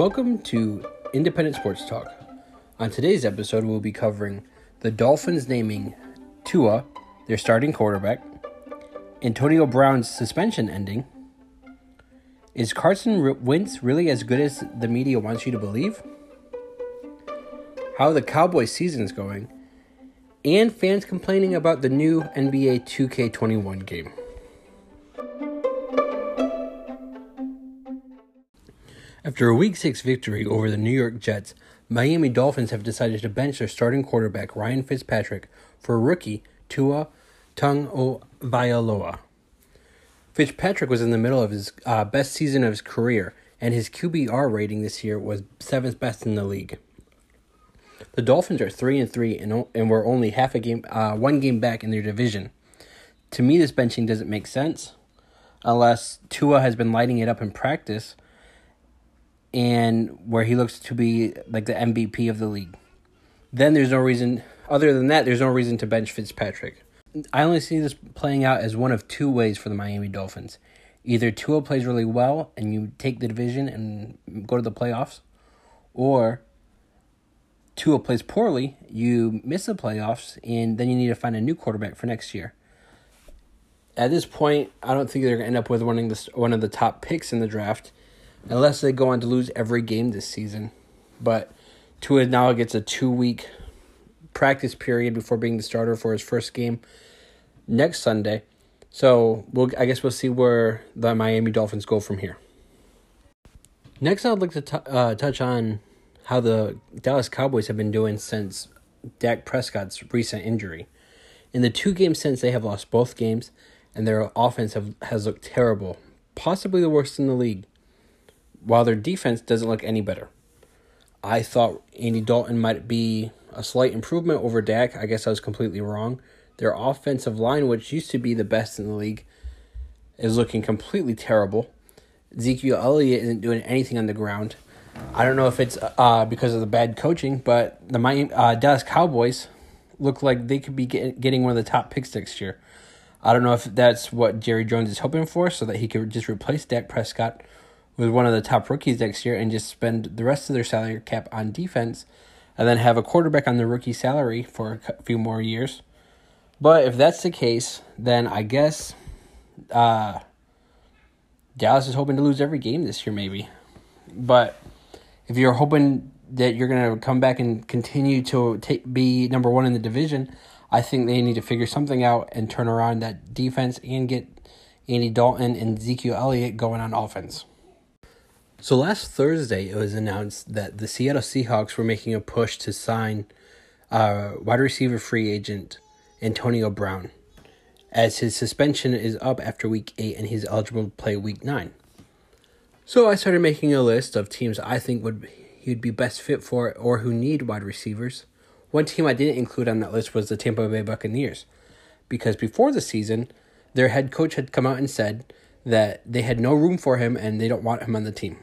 Welcome to Independent Sports Talk. On today's episode, we'll be covering the Dolphins naming Tua their starting quarterback, Antonio Brown's suspension ending, is Carson Wentz really as good as the media wants you to believe? How the Cowboys season's going, and fans complaining about the new NBA 2K21 game. After a Week 6 victory over the New York Jets, Miami Dolphins have decided to bench their starting quarterback Ryan Fitzpatrick for rookie Tua Tagovailoa. Fitzpatrick was in the middle of his uh, best season of his career, and his QBR rating this year was seventh best in the league. The Dolphins are three and three, and and were only half a game, uh, one game back in their division. To me, this benching doesn't make sense, unless Tua has been lighting it up in practice and where he looks to be like the MVP of the league. Then there's no reason, other than that, there's no reason to bench Fitzpatrick. I only see this playing out as one of two ways for the Miami Dolphins. Either Tua plays really well and you take the division and go to the playoffs, or Tua plays poorly, you miss the playoffs, and then you need to find a new quarterback for next year. At this point, I don't think they're going to end up with winning this, one of the top picks in the draft unless they go on to lose every game this season. But Tua now gets a two week practice period before being the starter for his first game next Sunday. So we'll I guess we'll see where the Miami Dolphins go from here. Next, I'd like to t- uh, touch on how the Dallas Cowboys have been doing since Dak Prescott's recent injury. In the two games since, they have lost both games, and their offense have, has looked terrible, possibly the worst in the league while their defense doesn't look any better. I thought Andy Dalton might be a slight improvement over Dak. I guess I was completely wrong. Their offensive line, which used to be the best in the league, is looking completely terrible. Ezekiel Elliott isn't doing anything on the ground. I don't know if it's uh, because of the bad coaching, but the Miami, uh, Dallas Cowboys look like they could be get, getting one of the top picks next year. I don't know if that's what Jerry Jones is hoping for, so that he could just replace Dak Prescott with one of the top rookies next year and just spend the rest of their salary cap on defense and then have a quarterback on the rookie salary for a few more years. But if that's the case, then I guess uh, Dallas is hoping to lose every game this year, maybe. But if you're hoping that you're going to come back and continue to take, be number one in the division, I think they need to figure something out and turn around that defense and get Andy Dalton and Ezekiel Elliott going on offense. So last Thursday, it was announced that the Seattle Seahawks were making a push to sign uh, wide receiver free agent Antonio Brown, as his suspension is up after week eight and he's eligible to play week nine. So I started making a list of teams I think would he'd be best fit for or who need wide receivers. One team I didn't include on that list was the Tampa Bay Buccaneers, because before the season, their head coach had come out and said that they had no room for him and they don't want him on the team.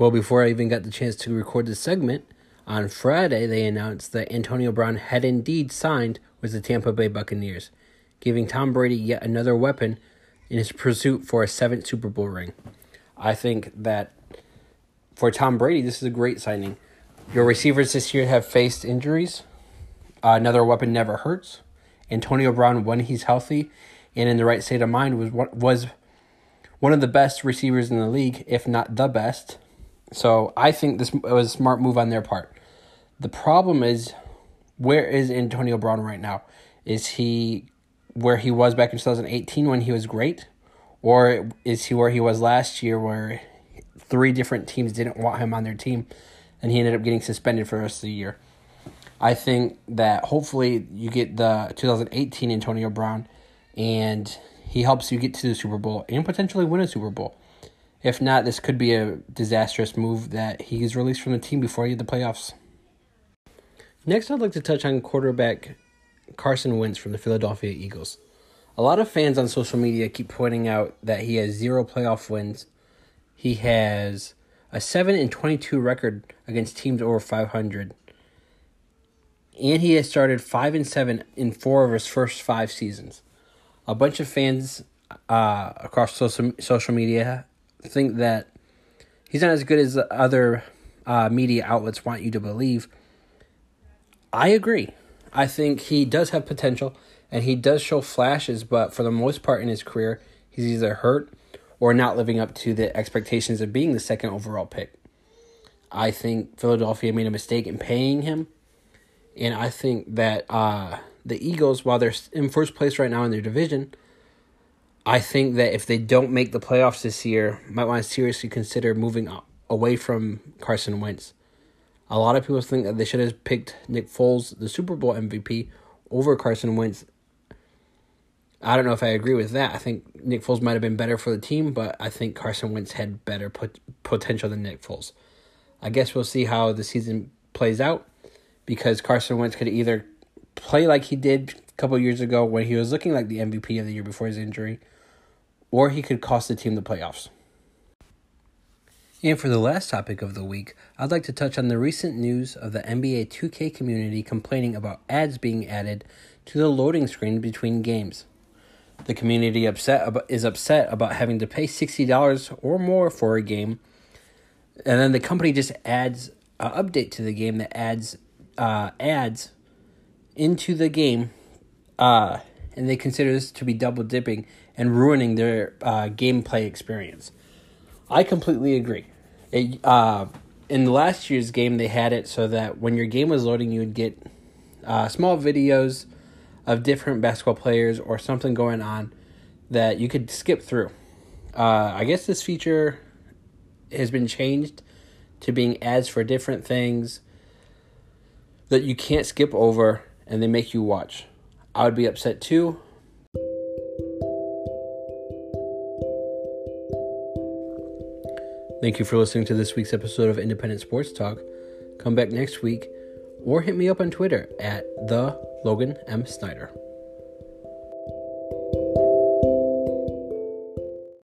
Well, before I even got the chance to record this segment, on Friday they announced that Antonio Brown had indeed signed with the Tampa Bay Buccaneers, giving Tom Brady yet another weapon in his pursuit for a seventh Super Bowl ring. I think that for Tom Brady, this is a great signing. Your receivers this year have faced injuries. Uh, another weapon never hurts. Antonio Brown, when he's healthy and in the right state of mind, was was one of the best receivers in the league, if not the best. So I think this was a smart move on their part. The problem is, where is Antonio Brown right now? Is he where he was back in 2018 when he was great? Or is he where he was last year where three different teams didn't want him on their team and he ended up getting suspended for the rest of the year? I think that hopefully you get the 2018 Antonio Brown and he helps you get to the Super Bowl and potentially win a Super Bowl. If not, this could be a disastrous move that he is released from the team before he the playoffs. Next, I'd like to touch on quarterback Carson Wentz from the Philadelphia Eagles. A lot of fans on social media keep pointing out that he has zero playoff wins. He has a 7 and 22 record against teams over 500. And he has started 5 and 7 in four of his first five seasons. A bunch of fans uh, across social, social media think that he's not as good as other uh, media outlets want you to believe. I agree. I think he does have potential and he does show flashes, but for the most part in his career, he's either hurt or not living up to the expectations of being the second overall pick. I think Philadelphia made a mistake in paying him, and I think that uh, the Eagles, while they're in first place right now in their division, I think that if they don't make the playoffs this year, might want to seriously consider moving away from Carson Wentz. A lot of people think that they should have picked Nick Foles, the Super Bowl MVP, over Carson Wentz. I don't know if I agree with that. I think Nick Foles might have been better for the team, but I think Carson Wentz had better pot- potential than Nick Foles. I guess we'll see how the season plays out because Carson Wentz could either play like he did couple years ago when he was looking like the MVP of the year before his injury, or he could cost the team the playoffs. And for the last topic of the week, I'd like to touch on the recent news of the NBA 2K community complaining about ads being added to the loading screen between games. The community upset about, is upset about having to pay $60 or more for a game, and then the company just adds an update to the game that adds uh, ads into the game, uh, and they consider this to be double dipping and ruining their uh, gameplay experience. I completely agree. It, uh, in the last year's game, they had it so that when your game was loading, you would get uh, small videos of different basketball players or something going on that you could skip through. Uh, I guess this feature has been changed to being ads for different things that you can't skip over and they make you watch. I would be upset too, Thank you for listening to this week's episode of Independent Sports Talk. Come back next week or hit me up on Twitter at the Logan M. Snyder.